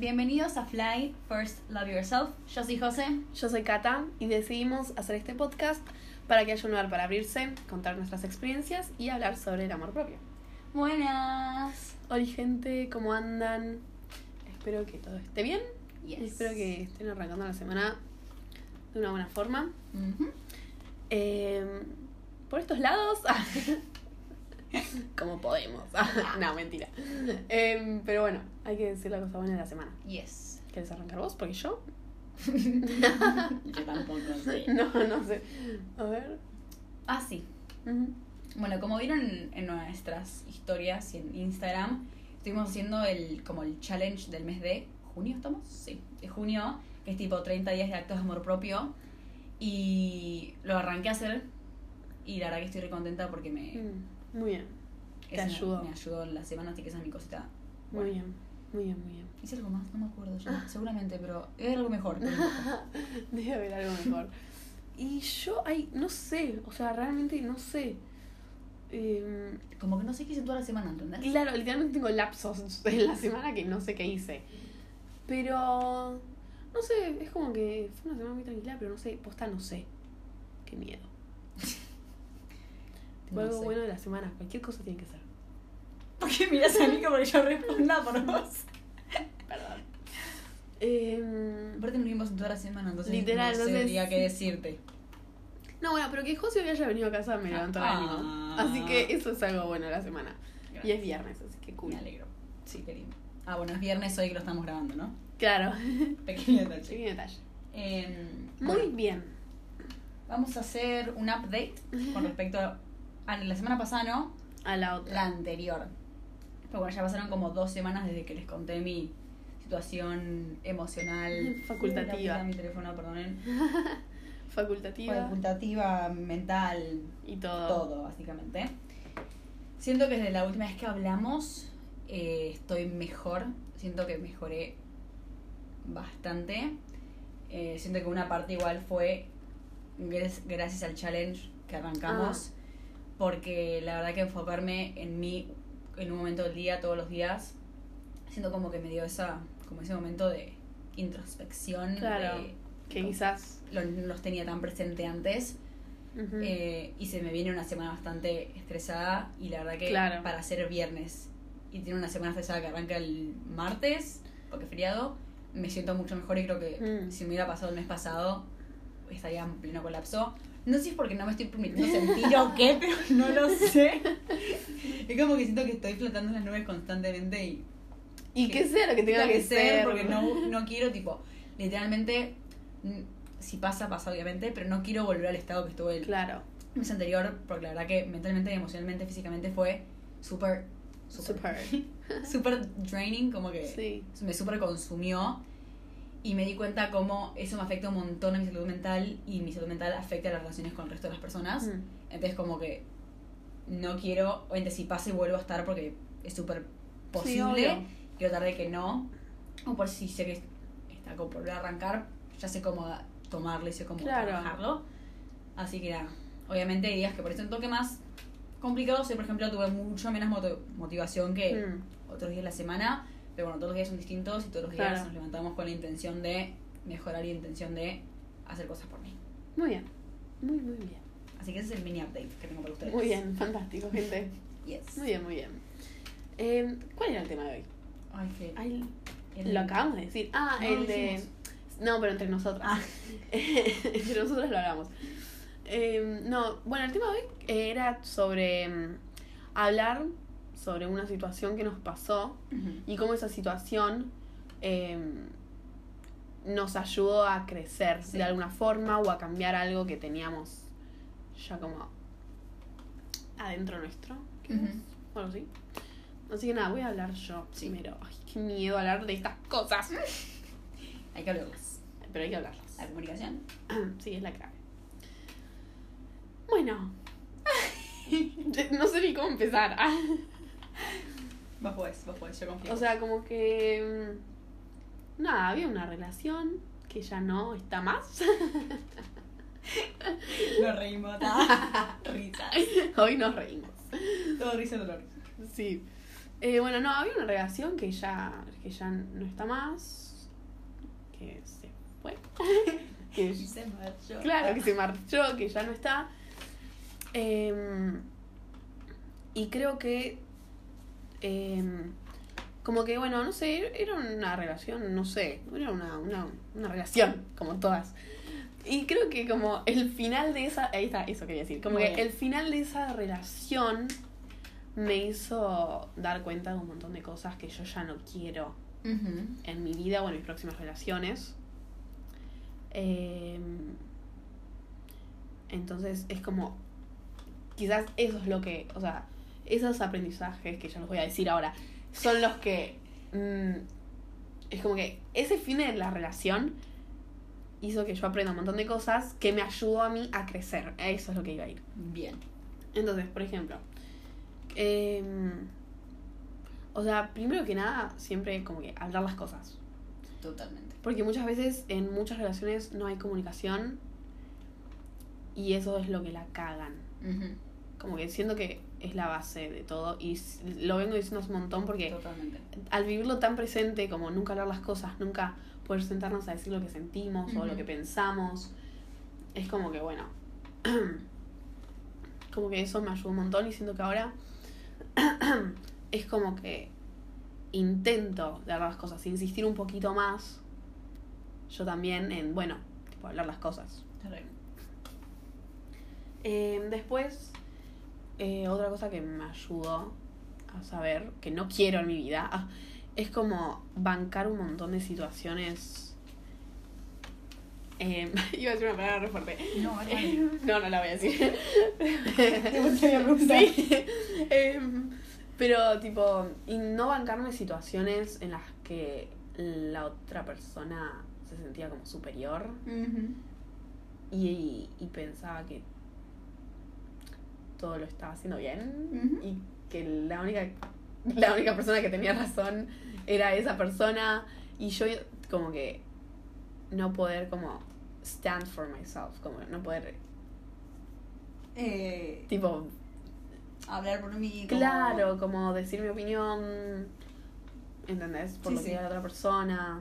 Bienvenidos a Fly First Love Yourself. Yo soy José. Yo soy Kata y decidimos hacer este podcast para que haya un lugar para abrirse, contar nuestras experiencias y hablar sobre el amor propio. Buenas. Hola gente, ¿cómo andan? Espero que todo esté bien. Yes. y Espero que estén arrancando la semana de una buena forma. Eh, por estos lados, como podemos. no, mentira. Eh, pero bueno, hay que decir la cosa buena de la semana. Yes. ¿Quieres arrancar vos? Porque yo Yo tampoco sé. no, no sé. A ver. Ah, sí. Bueno, como vieron en, nuestras historias y en Instagram, estuvimos haciendo el como el challenge del mes de junio, ¿estamos? Sí, de junio, que es tipo 30 días de actos de amor propio. Y lo arranqué a hacer y la verdad que estoy re contenta porque me, Mm, Muy bien. Te esa ayudó. me ayudó la semana, así que esa es mi cosita. Muy bien. Muy bien, muy bien. Hice algo más, no me acuerdo ya, seguramente, pero es algo mejor. pero. Debe haber algo mejor. Y yo, ay, no sé, o sea, realmente no sé. Em, Como que no sé qué hice toda la semana, ¿entendés? claro, literalmente tengo lapsos en la semana que no sé qué hice. Pero, no sé, es como que fue una semana muy tranquila, pero no sé, posta no sé. Qué miedo. No algo sé. bueno de la semana, cualquier cosa tiene que ser. ¿Por qué miras a mí como que yo responda por vos? Perdón. Em, Aparte nos vimos en toda la semana, entonces Literal, no entonces- diría qué decirte. no, bueno, pero que José hoy haya venido a casa me levantó el ánimo. Ah. Así que eso es algo bueno de la semana. Y es viernes, así que cool. Me alegro. Sí, qué lindo. Ah, bueno, es viernes hoy que lo estamos grabando, ¿no? Claro. Pequeño detalle. Pequeño detalle. Em, Muy bueno, bien. Vamos a hacer un update con respecto a, a la semana pasada, ¿no? A la otra. La anterior. Pero bueno, ya pasaron como dos semanas desde que les conté mi situación emocional. Facultativa. Mi teléfono, perdonen. Facultativa. Facultativa, mental, y todo. todo, básicamente. Siento que desde la última vez que hablamos eh, estoy mejor. Siento que mejoré bastante. Eh, siento que una parte igual fue gracias al challenge que arrancamos. Porque la verdad que enfocarme en mí en un momento del día, todos los días, siento como que me dio esa, como ese momento de introspección. Claro. de- Que como- quizás. lo- no los tenía tan presente antes. Eh, y se me viene una semana bastante estresada y la verdad que Claro. para ser viernes y tiene una semana estresada que arranca el martes, porque es feriado, me siento mucho mejor y creo que Mm. si me hubiera pasado el mes pasado estaría en pleno colapso. No sé si es porque no me estoy permitiendo sentir o qué, pero no lo sé. Es como que siento que estoy flotando en las nubes constantemente y y que sea lo que tenga que, ser. porque no, no quiero, tipo, literalmente, si pasa, pasa obviamente, pero no quiero volver al estado que estuve el Claro. mes anterior, porque la verdad que mentalmente, emocionalmente, físicamente fue súper, súper, Super. súper draining, como que Sí. me súper consumió y me di cuenta cómo eso me afecta un montón a mi salud mental y mi salud mental afecta a las relaciones con el resto de las personas. Mm. Entonces como que no quiero, obviamente si pasa y vuelvo a estar porque es súper posible, obvio. quiero tratar de que no, o por si sé que está como por volver a arrancar, ya sé cómo tomarlo y sé cómo Claro. trabajarlo. Así que nada, obviamente hay días que parecen un toque más complicados, yo por ejemplo tuve mucho menos motivación que Mm. otros días de la semana, pero bueno, todos los días son distintos y todos los días nos levantamos con la intención de mejorar y la intención de hacer cosas por mí. Muy bien. Muy, muy bien. Así que ese es el mini update que tengo para ustedes. Muy bien, fantástico, gente. Yes. Muy bien, muy bien. Eh, ¿Cuál era el tema de hoy? Ay, que Ay, el- lo acabamos de decir. Ah, No, el de. No, pero entre nosotras. Ah. entre nosotras lo hablamos. Eh, no, bueno, el tema de hoy era sobre mm, hablar sobre una situación que nos pasó y cómo esa situación eh, nos ayudó a crecer Sí. de alguna forma o a cambiar algo que teníamos ya como adentro nuestro. Ujú. O algo así. Así que nada, voy a hablar yo Sí. primero. Ay, qué miedo hablar de estas cosas. Hay que hablarlas. Pero hay que hablarlas. La comunicación. Sí, es la clave. Bueno. no sé ni cómo empezar. Vos podés, vos podés, yo confío. o sea, como que... mm, Nada, había una relación que ya no está más. Nos reímos. Risas. Hoy nos reímos. Todo risa dolor. Sí. Eh, bueno, no, había una relación que ya, que ya no está más. Que se fue. que, Y se marchó. claro, que se marchó, que ya no está. Em, y creo que. Em, como que, bueno, no sé, era una relación, no sé, era una, una, una relación, como todas. Y creo que como el final de esa, ahí está, eso quería decir, como Muy que bien. el final de esa relación me hizo dar cuenta de un montón de cosas que yo ya no quiero Ujú. en mi vida o en mis próximas relaciones. Eh, entonces es como, quizás eso es lo que, o sea, esos aprendizajes que ya los voy a decir ahora, son los que, mm, es como que ese fin de la relación hizo que yo aprenda un montón de cosas que me ayudó a mí a crecer. Eso es lo que iba a ir. Bien. Entonces, por ejemplo, em, o sea, primero que nada, siempre como que hablar las cosas. Totalmente. Porque muchas veces en muchas relaciones no hay comunicación y eso es lo que la cagan. Como que siento que es la base de todo y lo vengo diciendo hace un montón porque Totalmente. al vivirlo tan presente como nunca hablar las cosas, nunca poder sentarnos a decir lo que sentimos o lo que pensamos, es como que bueno, como que eso me ayudó un montón y siento que ahora es como que intento de hablar las cosas, insistir un poquito más yo también en, bueno, tipo hablar las cosas. Eh, después, eh, otra cosa que me ayudó a saber que no quiero en mi vida ah, es como bancar un montón de situaciones. Eh, iba a decir una palabra re fuerte. No, Eh, no, no la voy a decir. Sí. Em, pero, tipo, y no bancarme situaciones en las que la otra persona se sentía como superior Ujú. y, y pensaba que todo lo estaba haciendo bien y que la única la única persona que tenía razón era esa persona y yo como que no poder como stand for myself como no poder Eh, tipo hablar por mí. como- claro como decir mi opinión ¿entendés? por Sí, lo que sí. la otra persona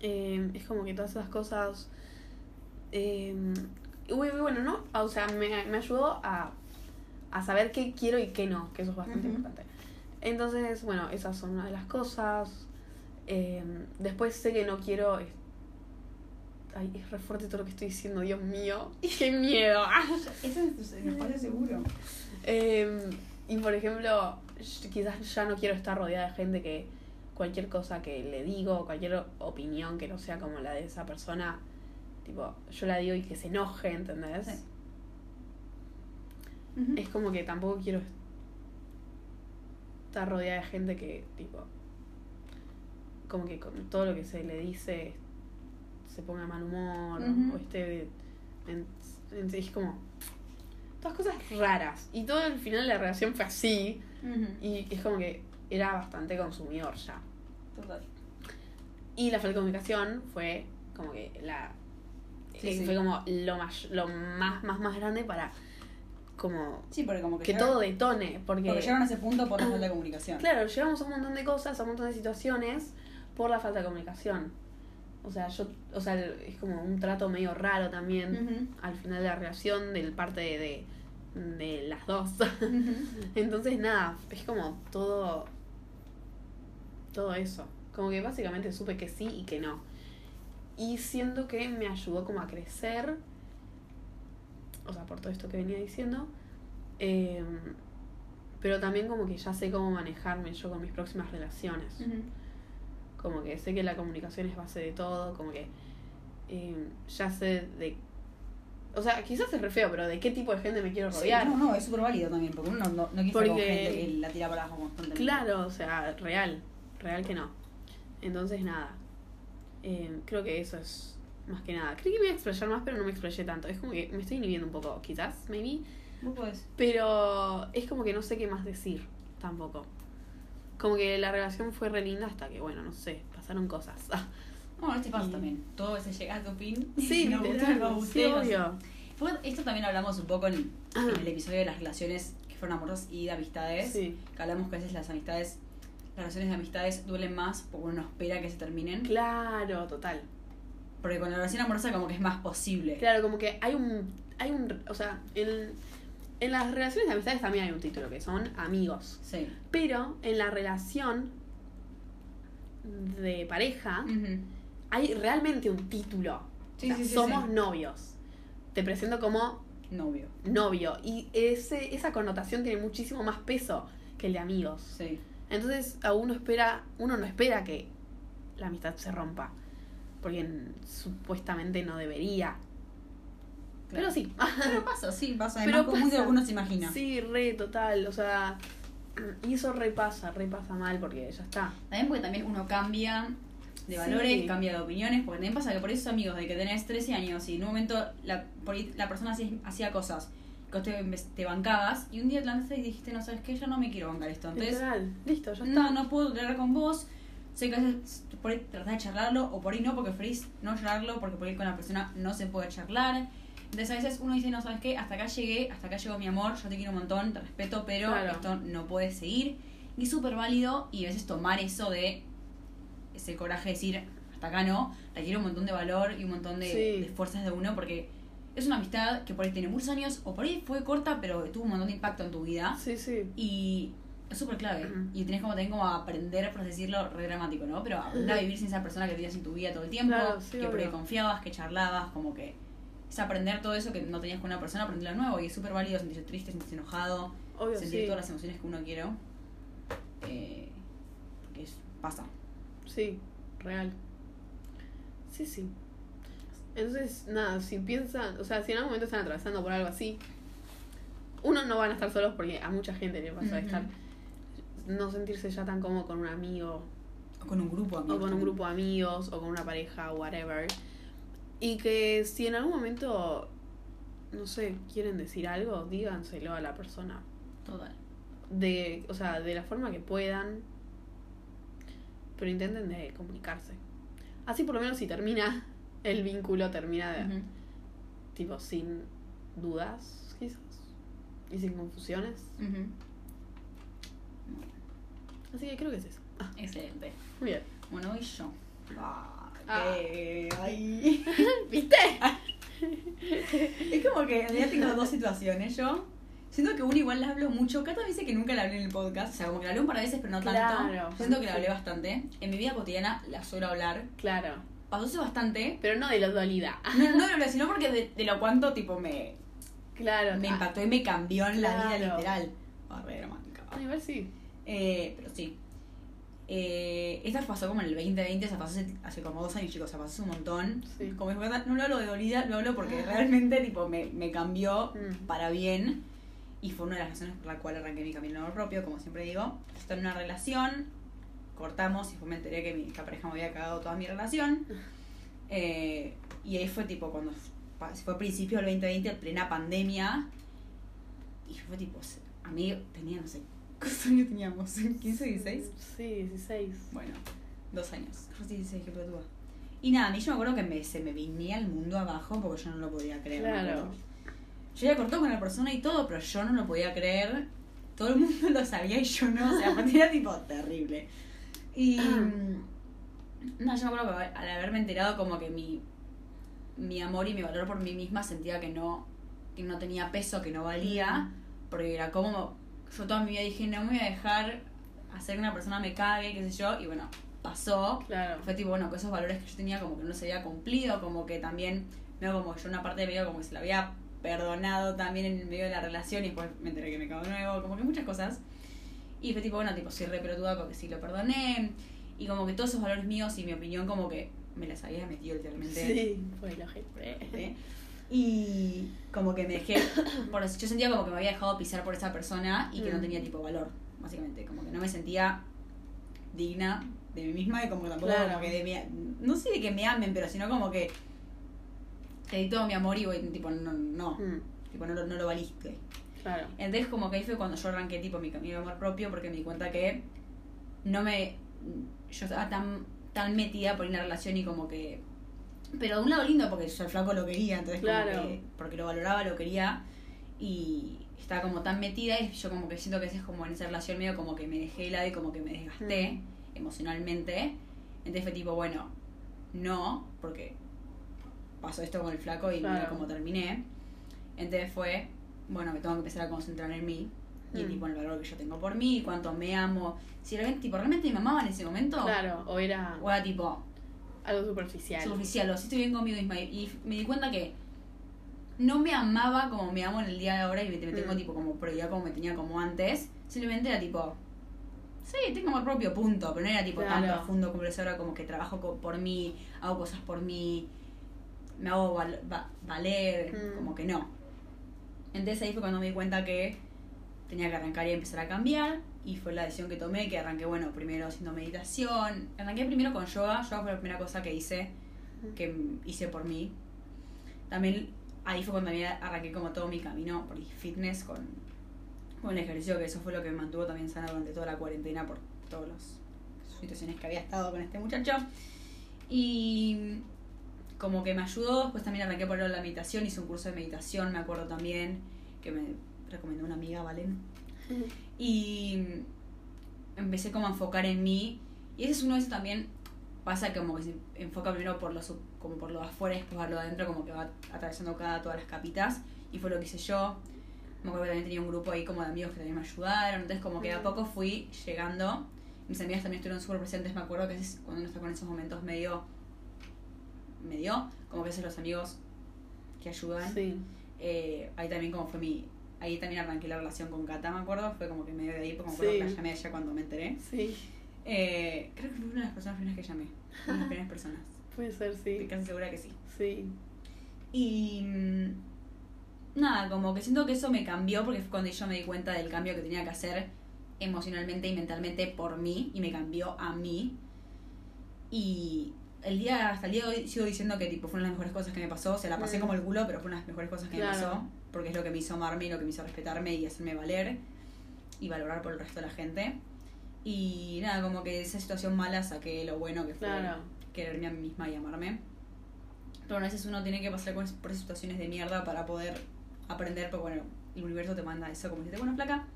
Eh, es como que todas esas cosas eh, y bueno, bueno, ¿no? O sea, me, me ayudó a, a saber qué quiero y qué no, que eso es bastante importante. Entonces, bueno, esas son una de las cosas. Eh, después sé que no quiero... Ay, es re fuerte todo lo que estoy diciendo, Dios mío. ¡Qué miedo! Ese es tu espacio seguro. Eh, y por ejemplo, quizás ya no quiero estar rodeada de gente que cualquier cosa que le digo, cualquier opinión que no sea como la de esa persona, tipo, yo la digo y que se enoje, ¿entendés? Sí. Es como que tampoco quiero estar rodeada de gente que, tipo, como que con todo lo que se le dice se ponga de mal humor o esté. en- en- es como. Todas cosas raras. Y todo el final de la relación fue así. Y es como que era bastante consumidor ya. Total. Y la falta de comunicación fue como que la. Sí, sí. Fue como lo más, lo más, más, más grande para como Sí, porque como que, que llegaron- todo detone. Porque, porque llegaron a ese punto por la falta de comunicación. claro, llegamos a un montón de cosas, a un montón de situaciones por la falta de comunicación. O sea, yo, o sea, es como un trato medio raro también al final de la relación del parte de, de, de las dos. Entonces, nada, es como todo. Todo eso. Como que básicamente supe que sí y que no. Y siento que me ayudó como a crecer. O sea, por todo esto que venía diciendo. em, pero también como que ya sé cómo manejarme yo con mis próximas relaciones. Ujú. Como que sé que la comunicación es base de todo. Como que em, ya sé de... O sea, quizás es re feo, pero de qué tipo de gente me quiero Sí, rodear. no, no, es súper válido también, porque uno no, no quiere estar con Porque- gente que la tira para abajo constantemente. Claro, o sea, real, real que no. Entonces, nada, eh, creo que eso es más que nada. Creí que me iba a explayar más, pero no me explayé tanto. Es como que me estoy inhibiendo un poco, quizás, maybe. Vos podés. Pero es como que no sé qué más decir, tampoco. Como que la relación fue re linda hasta que, bueno, no sé, pasaron cosas. No, este pasa Y- también. Todo a veces llega a tu fin. sí, no literal, no sí, no obvio. Esto también hablamos un poco en, en el episodio de las relaciones, que fue fueron amorosas y de amistades. Sí. Que hablamos que a veces las amistades, relaciones de amistades duelen más porque uno no espera que se terminen. Claro, total. Porque con la relación amorosa como que es más posible. Claro, como que hay un. Hay un. O sea, en, en las relaciones de amistades también hay un título que son amigos. Sí. Pero en la relación de pareja hay realmente un título. Sí, O sea, sí, sí, somos novios. Te presento como Novio. novio. Y ese, esa connotación tiene muchísimo más peso que el de amigos. Sí. Entonces a uno espera, uno no espera que la amistad se rompa. Porque supuestamente no debería. Pero sí. Pero pasa, sí, pasa. Pero Además, como muy de pasa. uno se imagina. Sí, re total. O sea, y eso repasa, repasa mal porque ya está. También porque también uno cambia de Sí. valores, cambia de opiniones, porque también pasa que por esos amigos de que tenés 13 años y en un momento la, la persona hacía, cosas te, te bancabas y un día te lanzaste y dijiste, no sabes qué, yo no me quiero bancar esto. Entonces, Literal. Listo, ya está. no, no puedo hablar con vos. Sé que a veces por ahí tratás de charlarlo o por ahí no, porque preferís no charlarlo, porque por ahí con la persona no se puede charlar. Entonces a veces uno dice, no, ¿sabes qué? Hasta acá llegué, hasta acá llegó mi amor, yo te quiero un montón, te respeto, pero Claro. esto no puede seguir. Y es súper válido y a veces tomar eso de ese coraje de decir, hasta acá no, requiere un montón de valor y un montón de, Sí. de fuerzas de uno, porque es una amistad que por ahí tiene muchos años, o por ahí fue corta, pero tuvo un montón de impacto en tu vida. Sí, sí. Y es súper clave. Y tenés como también como aprender, por decirlo, re dramático, ¿no? Pero aprender a vivir sin esa persona que tenías en tu vida todo el tiempo, Claro, sí, que por ahí confiabas, que charlabas, como que es aprender todo eso que no tenías con una persona, aprenderlo de nuevo. Y es súper válido sentirse triste, sentirse enojado, Obvio, sentir sí. todas las emociones que uno quiere. Eh, porque es, pasa. Sí, real. Sí, sí. Entonces, nada, si piensan, o sea, si en algún momento están atravesando por algo así, uno no van a estar solos porque a mucha gente le pasa de Ujú. estar, no sentirse ya tan cómodo con un amigo, O con un grupo, o amigos con un grupo de amigos, o con una pareja, whatever. Y que si en algún momento, no sé, quieren decir algo, díganselo a la persona. Total. De, o sea, de la forma que puedan. Pero intenten de comunicarse. Así por lo menos si termina el vínculo, termina de, tipo sin dudas, quizás. Y sin confusiones. Así que creo que es eso. Ah, Excelente. muy bien. Bueno, voy yo. Ah, Ah. ay. ¿Viste? Es como que en realidad tengo dos situaciones. Yo siento que una igual la hablo mucho. Cata me dice que nunca la hablé en el podcast. O sea, como que la hablé un par de veces, pero no tanto. Claro. Yo siento que la hablé bastante. En mi vida cotidiana la suelo hablar. Claro. Pasó hace bastante. Pero no de la dualidad. No, no hablé, sino porque de, de lo cuanto tipo me, Claro. me ah, impactó y me cambió en la vida literal. Ah, re dramática. A nivel sí. Eh, pero sí. Eh, esta pasó como en el 2020, o sea, pasó hace, hace como dos años, chicos, o sea, pasó hace un montón. Sí. Como dijo Cata, no lo hablo de dolida, lo hablo porque realmente tipo me, me cambió Mm. para bien. Y fue una de las razones por la cual arranqué mi camino propio, como siempre digo. Estoy en una relación, cortamos y fue me enteré que mi esta pareja me había cagado toda mi relación. Eh, y ahí fue tipo cuando fue principio del 2020, en plena pandemia. Y fue tipo, a mí tenía, no sé, ¿cuántos años teníamos? ¿15, 16? Sí, 16. Bueno, dos años. Sí, 16, qué pelotuda. Y nada, a mí yo me acuerdo que me, se me venía el mundo abajo porque yo no lo podía creer. Claro. Yo ya cortó con la persona y todo, pero yo no lo podía creer. Todo el mundo lo sabía y yo no. O sea, era tipo terrible. Y. No, yo me acuerdo que al haberme enterado, como que mi, mi amor y mi valor por mí misma sentía que no, que no tenía peso, que no valía. Porque era como. Yo toda mi vida dije, no me voy a dejar hacer que una persona me cague, qué sé yo. Y bueno, pasó. Claro. Fue tipo, bueno, que esos valores que yo tenía como que no se había cumplido, como que también, no como yo una parte medio como que se la había perdonado también en el medio de la relación y después me enteré que me cagó de nuevo, como que muchas cosas. Y fue tipo, bueno, tipo, soy re pelotuda porque sí lo perdoné. Y como que todos esos valores míos y mi opinión como que me las había metido literalmente. Sí, fue gente. ¿sí? Y como que me dejé, por yo sentía como que me había dejado pisar por esa persona y que no Mm. tenía tipo valor, básicamente. Como que no me sentía digna de mí misma y como que tampoco Claro. como que de mi, no sé de que me amen, pero sino como que te di todo mi amor y voy, tipo, no, no, Mm, tipo, no, no lo valiste. Claro. Entonces como que ahí fue cuando yo arranqué tipo mi camino de amor propio porque me di cuenta que no me yo estaba tan tan metida por una relación y como que pero de un lado lindo porque yo el flaco lo quería entonces como Claro. que porque lo valoraba lo quería y estaba como tan metida y yo como que siento que es como en esa relación medio como que me dejé de lado y como que me desgasté Mm. emocionalmente. Entonces fue tipo, bueno, no, porque pasó esto con el flaco y mira Claro. cómo terminé. Entonces fue, bueno, me tengo que empezar a concentrar en mí y Mm. tipo en el valor que yo tengo por mí, cuánto me amo. Si realmente, tipo, realmente me amaba en ese momento, Claro, o era o era tipo, algo superficial. superficial, o si estoy bien conmigo misma. Y, me di cuenta que no me amaba como me amo en el día de ahora y me, me tengo Mm. tipo como prioridad como me tenía como antes. Simplemente era tipo, sí, tengo amor propio, punto. Pero no era tipo tan Claro. profundo como es ahora, como que trabajo co- por mí, hago cosas por mí, me hago val- va- valer, Mm. como que no. Entonces ahí fue cuando me di cuenta que tenía que arrancar y empezar a cambiar. Y fue la decisión que tomé, que arranqué, bueno, primero haciendo meditación. Arranqué primero con yoga. Yoga fue la primera cosa que hice, que hice por mí. También ahí fue cuando también arranqué como todo mi camino por el fitness con, con el ejercicio, que eso fue lo que me mantuvo también sana durante toda la cuarentena por todas las situaciones que había estado con este muchacho. Y como que me ayudó, después también arranqué por la meditación, hice un curso de meditación, me acuerdo también, que me recomendó una amiga, Valen. Y empecé como a enfocar en mí. Y ese es uno de esos también pasa que como que se enfoca primero por lo como por lo de afuera y después va lo de adentro, como que va atravesando cada todas las capitas. Y fue lo que hice yo. Me acuerdo que también tenía un grupo ahí como de amigos que también me ayudaron. Entonces como que a poco fui llegando. Mis amigas también estuvieron súper presentes. Me acuerdo que es cuando uno está con esos momentos medio... medio, como que a veces los amigos que ayudan. Sí. Eh, ahí también como fue mi... Ahí también arranqué la relación con Cata, me acuerdo. Fue como que medio de ahí, porque me acuerdo Sí. que la llamé a ella cuando me enteré. Sí. Eh, creo que fue una de las personas primeras que llamé. Una de las primeras personas. Puede ser, Estoy sí. casi segura que sí. Sí. Y mm, nada, como que siento que eso me cambió porque fue cuando yo me di cuenta del cambio que tenía que hacer emocionalmente y mentalmente por mí y me cambió a mí. Y el día, hasta el día de hoy sigo diciendo que tipo fue una de las mejores cosas que me pasó. Se la pasé Mm. como el culo, pero fue una de las mejores cosas que Claro. me pasó. Porque es lo que me hizo amarme y lo que me hizo respetarme y hacerme valer y valorar por el resto de la gente. Y nada, como que de esa situación mala saqué lo bueno que fue Claro. quererme a mí misma y amarme. Pero a veces uno tiene que pasar por esas situaciones de mierda para poder aprender, porque bueno, el universo te manda eso, como dice, bueno, flaca,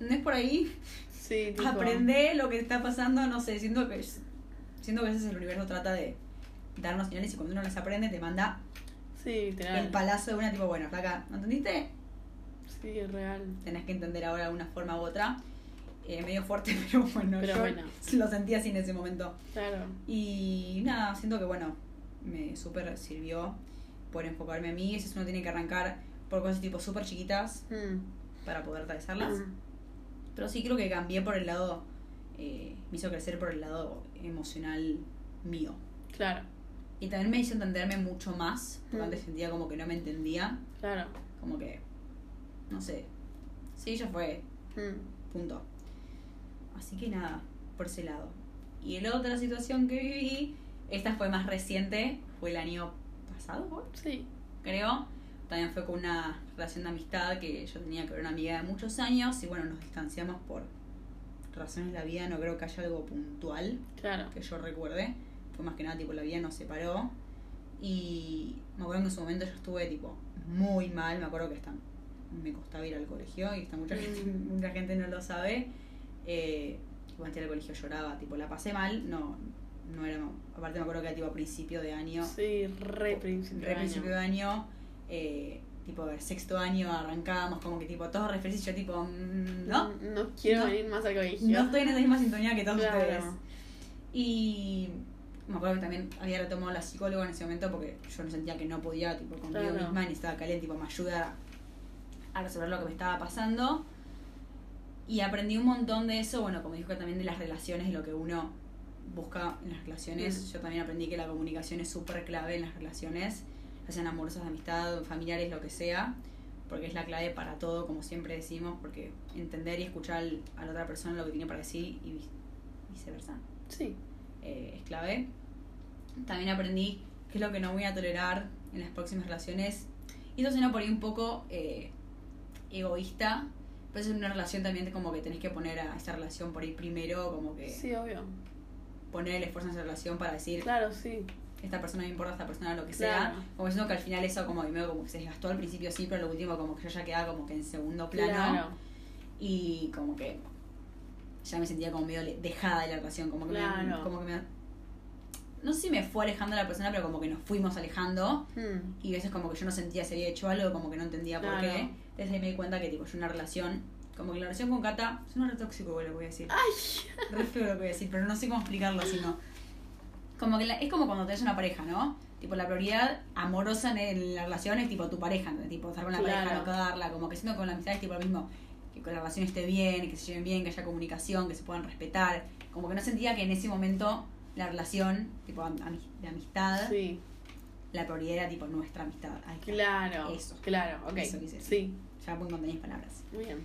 no es por ahí, Sí, tipo, aprende lo que está pasando, no sé, siento que siento que a veces el universo trata de darnos señales y cuando uno las aprende te manda Sí, literal. el palazo de una tipo, bueno, flaca, ¿no entendiste? Sí, es real. Tenés que entender ahora de una forma u otra. Eh, medio fuerte, pero bueno, Pero yo bueno. lo sentí así en ese momento. Claro. Y nada, siento que bueno, me súper sirvió por enfocarme a mí. Eso uno tiene que arrancar por cosas tipo súper chiquitas Mm. para poder atravesarlas. Mm. Pero sí creo que cambié por el lado, eh, me hizo crecer por el lado emocional mío. Claro, Y también me hizo entenderme mucho más, porque Mm. antes sentía como que no me entendía, claro. como que, no sé, sí, ya fue, Mm. punto. Así que nada, por ese lado. Y la otra situación que viví, esta fue más reciente, fue el año pasado. Sí. creo. También fue con una relación de amistad que yo tenía que ver una amiga de muchos años y bueno, nos distanciamos por razones de la vida, no creo que haya algo puntual Claro. que yo recuerde. Fue más que nada tipo la vida nos separó y me acuerdo que en su momento yo estuve tipo muy mal, me acuerdo que hasta me costaba ir al colegio y esta mucha Mm. gente, mucha gente no lo sabe. Eh, cuando entré al colegio lloraba, tipo la pasé mal, no, no era, aparte me acuerdo que era tipo a principio de año Sí, re principio re de principio de año. año, eh, tipo, ver, sexto año arrancábamos como que tipo, todos referencias, yo tipo, mm, ¿no? No, no quiero No. venir más al colegio. No estoy en esa misma sintonía que todos Claro. ustedes. Y me acuerdo que también había retomado la psicóloga en ese momento porque yo no sentía que no podía, tipo, conmigo Claro. misma, ni estaba caliente, tipo, me ayuda a resolver lo que me estaba pasando. Y aprendí un montón de eso, bueno, como dijo también de las relaciones, de lo que uno busca en las relaciones. Mm. Yo también aprendí que la comunicación es súper clave en las relaciones, ya sean amorosas, de amistad, familiares, lo que sea, porque es la clave para todo, como siempre decimos, porque entender y escuchar al- a la otra persona lo que tiene para decir y vice- viceversa Sí. eh, es clave. También aprendí qué es lo que no voy a tolerar en las próximas relaciones. Y eso suena por ahí un poco eh, egoísta, pero es una relación también como que tenés que poner a esa relación por ahí primero, como que Sí, obvio. poner el esfuerzo en esa relación para decir, Claro, sí. Esta persona me importa, esta persona lo que sea. Claro. Como diciendo que al final eso como, medio como que se desgastó al principio sí, pero lo último como que yo ya quedaba como que en segundo plano. Claro. Y como que ya me sentía como medio dejada de la relación, como que me, Claro. como que me no sé si me fue alejando la persona, pero como que nos fuimos alejando. Hmm. Y a veces como que yo no sentía si había hecho algo, como que no entendía por qué. Entonces ahí me di cuenta que tipo yo una relación, como que la relación con Kata, es una re tóxico lo que voy a decir. Ay. Re feo lo que voy a decir, pero no sé cómo explicarlo, sino. Como que la- es como cuando tenés una pareja, ¿no? Tipo, la prioridad amorosa en, en la relación es tipo tu pareja, ¿no? Tipo, estar con la pareja, no cagarla, como que siento que con la amistad es tipo lo mismo. Que con la relación esté bien, que se lleven bien, que haya comunicación, que se puedan respetar. Como que no sentía que en ese momento la relación, tipo, am- de amistad, Sí, la prioridad era tipo nuestra amistad. Claro. Eso. Claro, ok. Eso quise decir. Sí, Ya puedo encontrar mis palabras. muy bien.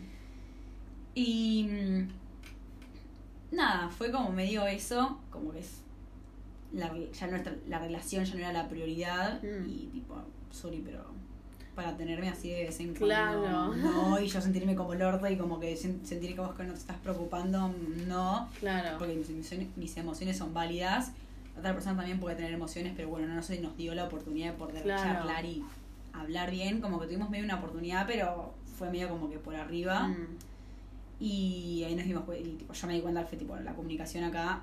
Y mm, nada, fue como medio eso, como que es la, ya nuestra, la relación ya no era la prioridad Mm. y tipo, sorry, pero para tenerme así de vez en cuando, Claro. no, y yo sentirme como el orto y como que sen- sentir que vos que no te estás preocupando, no, Claro. porque mis emociones, mis emociones son válidas. Otra persona también puede tener emociones, pero bueno, no sé, nos dio la oportunidad de poder Claro. charlar y hablar bien, como que tuvimos medio una oportunidad, pero fue medio como que por arriba. Mm, Y ahí nos dimos cuenta, y tipo, yo me di cuenta que tipo, la comunicación acá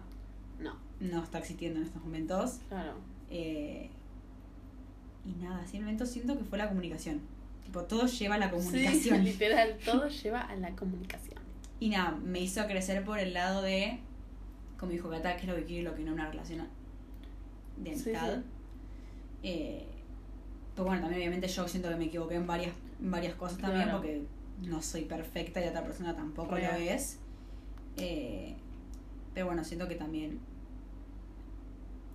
No, no está existiendo en estos momentos. claro. Eh, y nada, simplemente siento que fue la comunicación. Tipo, todo lleva a la Sí, comunicación. literal, todo lleva a la comunicación. y nada, me hizo crecer por el lado de, como dijo Cata, qué es lo que quiero y lo que no una relación de Sí, amistad. sí. Eh, pero bueno, también obviamente yo siento que me equivoqué en varias, en varias cosas también Claro. porque no soy perfecta y otra persona tampoco Real. lo es. Eh, pero bueno, siento que también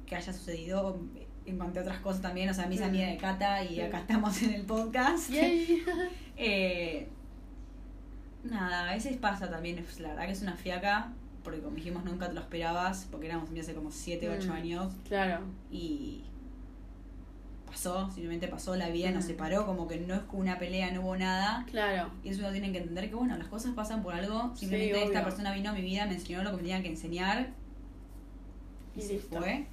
que haya sucedido en cuanto a otras cosas también, o sea, hice Mm. amiga de Cata y Sí. acá estamos en el podcast. Eh, nada, a veces pasa también, es- la verdad que es una fiaca, porque como dijimos nunca te lo esperabas, porque éramos amigas hace como 7, 8 Mm. años Claro. y pasó, simplemente pasó, la vida nos Mm. separó, como que no es como una pelea, no hubo nada. Claro. Y eso uno tiene que entender que bueno, las cosas pasan por algo, simplemente Sí, esta persona vino a mi vida, me enseñó lo que me tenía que enseñar y, Y se fue.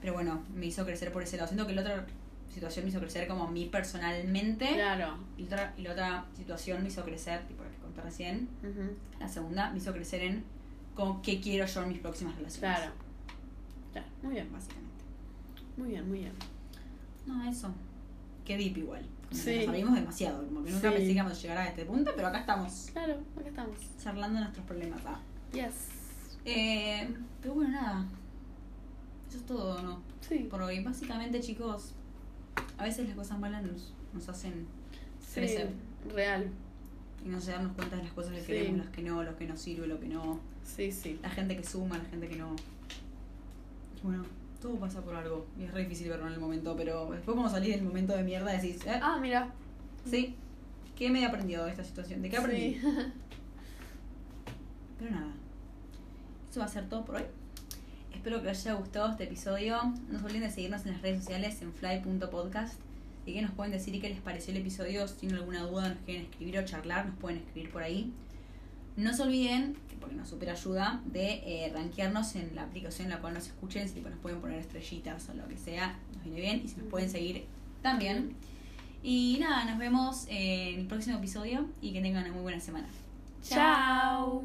Pero bueno, me hizo crecer por ese lado. Siento que la otra situación me hizo crecer como a mí personalmente. Claro. Y, la otra, y la otra situación me hizo crecer, tipo la que conté recién, Ujú. la segunda me hizo crecer en como qué quiero yo en mis próximas relaciones. Claro. Claro. Muy bien. Básicamente. Muy bien, muy bien. No, eso. Qué deep igual. Como Sí. Nos abrimos demasiado. Como que nunca Sí. pensé que íbamos a llegar a este punto, pero acá estamos. Claro, acá estamos. Charlando nuestros problemas. ah. Yes. Eh, pero bueno, nada. Eso es todo, ¿no? Sí. Por hoy. Básicamente, chicos, a veces las cosas malas nos, nos hacen Sí. crecer. Real. y no sé darnos cuenta de las cosas que Sí. queremos, las que no, lo que nos sirve, lo que no. Sí, sí. La gente que suma, la gente que no. Bueno, todo pasa por algo. Y es re difícil verlo en el momento, pero después cuando salís del momento de mierda decís, ¿eh? Ah, mira. Sí. ¿Qué me he aprendido de esta situación? ¿De qué aprendí? Sí. Pero nada. Eso va a ser todo por hoy. Espero que les haya gustado este episodio. No se olviden de seguirnos en las redes sociales en fly.podcast. Y que nos pueden decir qué les pareció el episodio. Si tienen alguna duda, nos quieren escribir o charlar, nos pueden escribir por ahí. No se olviden, que porque nos super ayuda, de eh, rankearnos en la aplicación en la cual nos escuchen. Si nos pueden poner estrellitas o lo que sea, nos viene bien. Y si nos pueden seguir también. Y nada, nos vemos en el próximo episodio y que tengan una muy buena semana. Chao.